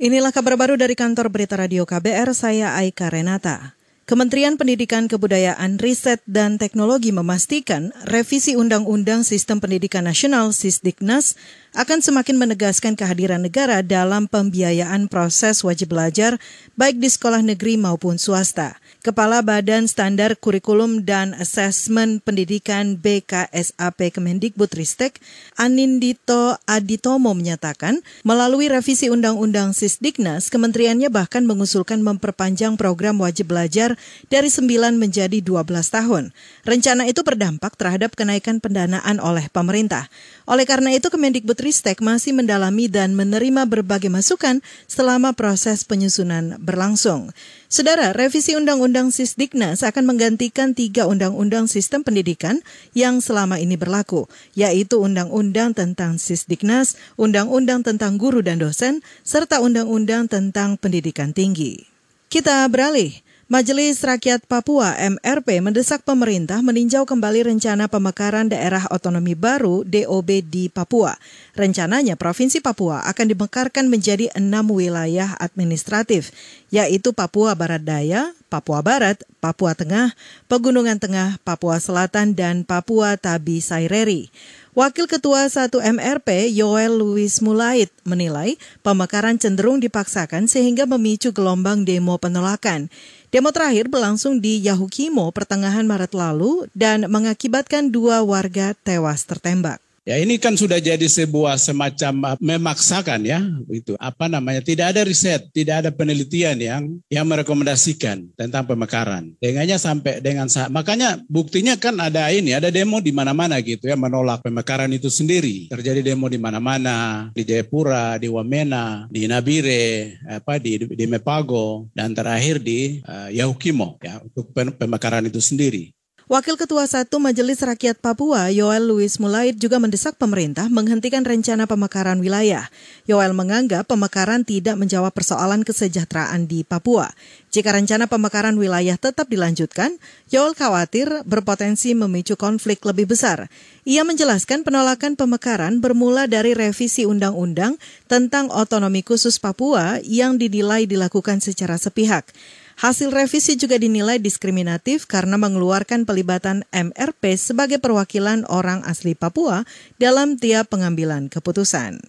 Inilah kabar baru dari kantor berita radio KBR, saya Aika Renata. Kementerian Pendidikan Kebudayaan, Riset, dan Teknologi memastikan revisi Undang-Undang Sistem Pendidikan Nasional (Sisdiknas) akan semakin menegaskan kehadiran negara dalam pembiayaan proses wajib belajar baik di sekolah negeri maupun swasta. Kepala Badan Standar Kurikulum dan Asesmen Pendidikan BKSAP Kemendikbudristek, Anindito Aditomo menyatakan, melalui revisi Undang-Undang Sisdiknas, kementeriannya bahkan mengusulkan memperpanjang program wajib belajar dari 9 menjadi 12 tahun. Rencana itu berdampak terhadap kenaikan pendanaan oleh pemerintah. Oleh karena itu, Kemendikbudristek masih mendalami dan menerima berbagai masukan selama proses penyusunan berlangsung. Saudara, revisi Undang-Undang Sisdiknas akan menggantikan tiga Undang-Undang Sistem Pendidikan yang selama ini berlaku, yaitu Undang-Undang tentang Sisdiknas, Undang-Undang tentang Guru dan Dosen, serta Undang-Undang tentang Pendidikan Tinggi. Kita beralih. Majelis Rakyat Papua MRP mendesak pemerintah meninjau kembali rencana pemekaran daerah otonomi baru DOB di Papua. Rencananya Provinsi Papua akan dimekarkan menjadi enam wilayah administratif, yaitu Papua Barat Daya, Papua Barat, Papua Tengah, Pegunungan Tengah, Papua Selatan, dan Papua Tabi Saireri. Wakil Ketua 1 MRP Yoel Louis Mulait menilai pemekaran cenderung dipaksakan sehingga memicu gelombang demo penolakan. Demo terakhir berlangsung di Yahukimo pertengahan Maret lalu dan mengakibatkan dua warga tewas tertembak. Ya ini kan sudah jadi sebuah semacam uh, memaksakan ya itu. Apa namanya? Tidak ada riset tidak ada penelitian yang yang merekomendasikan tentang pemekaran. Dengannya sampai dengan makanya buktinya kan ada ini ada demo di mana-mana gitu ya menolak pemekaran itu sendiri. Terjadi demo di mana-mana di Jayapura di Wamena di Nabire apa di di Mepago dan terakhir di uh, Yahukimo ya untuk pemekaran itu sendiri Wakil Ketua Satu Majelis Rakyat Papua, Yoel Louis Mulait juga mendesak pemerintah menghentikan rencana pemekaran wilayah. Yoel menganggap pemekaran tidak menjawab persoalan kesejahteraan di Papua. Jika rencana pemekaran wilayah tetap dilanjutkan, Yoel khawatir berpotensi memicu konflik lebih besar. Ia menjelaskan penolakan pemekaran bermula dari revisi undang-undang tentang otonomi khusus Papua yang dinilai dilakukan secara sepihak. Hasil revisi juga dinilai diskriminatif karena mengeluarkan pelibatan MRP sebagai perwakilan orang asli Papua dalam tiap pengambilan keputusan.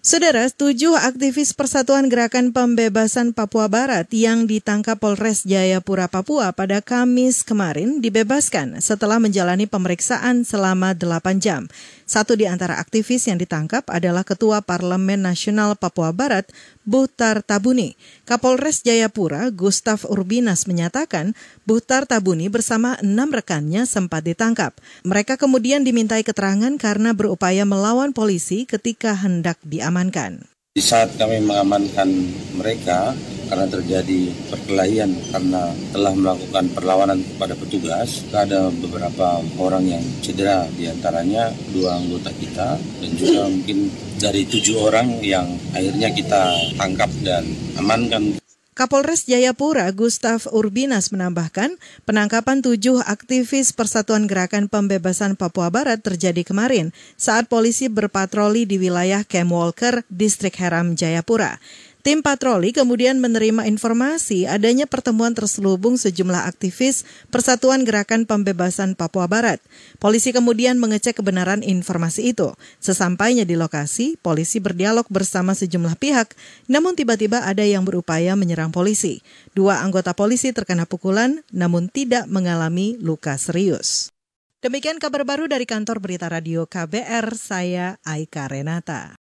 Saudara, tujuh aktivis Persatuan Gerakan Pembebasan Papua Barat yang ditangkap Polres Jayapura, Papua pada Kamis kemarin dibebaskan setelah menjalani pemeriksaan selama delapan jam. Satu di antara aktivis yang ditangkap adalah Ketua Parlemen Nasional Papua Barat, Buhtar Tabuni. Kapolres Jayapura, Gustaf Urbinas menyatakan Buhtar Tabuni bersama enam rekannya sempat ditangkap. Mereka kemudian dimintai keterangan karena berupaya melawan polisi ketika hendak diamankan. Di saat kami mengamankan mereka, karena terjadi perkelahian karena telah melakukan perlawanan kepada petugas. Ada beberapa orang yang cedera, di antaranya dua anggota kita dan juga mungkin dari tujuh orang yang akhirnya kita tangkap dan amankan Kapolres Jayapura Gustaf Urbinas menambahkan penangkapan tujuh aktivis Persatuan Gerakan Pembebasan Papua Barat terjadi kemarin saat polisi berpatroli di wilayah Camp Walker, Distrik Heram, Jayapura. Tim patroli kemudian menerima informasi adanya pertemuan terselubung sejumlah aktivis Persatuan Gerakan Pembebasan Papua Barat. Polisi kemudian mengecek kebenaran informasi itu. Sesampainya di lokasi, polisi berdialog bersama sejumlah pihak, namun tiba-tiba ada yang berupaya menyerang polisi. Dua anggota polisi terkena pukulan, namun tidak mengalami luka serius. Demikian kabar baru dari kantor berita radio KBR, saya Aika Renata.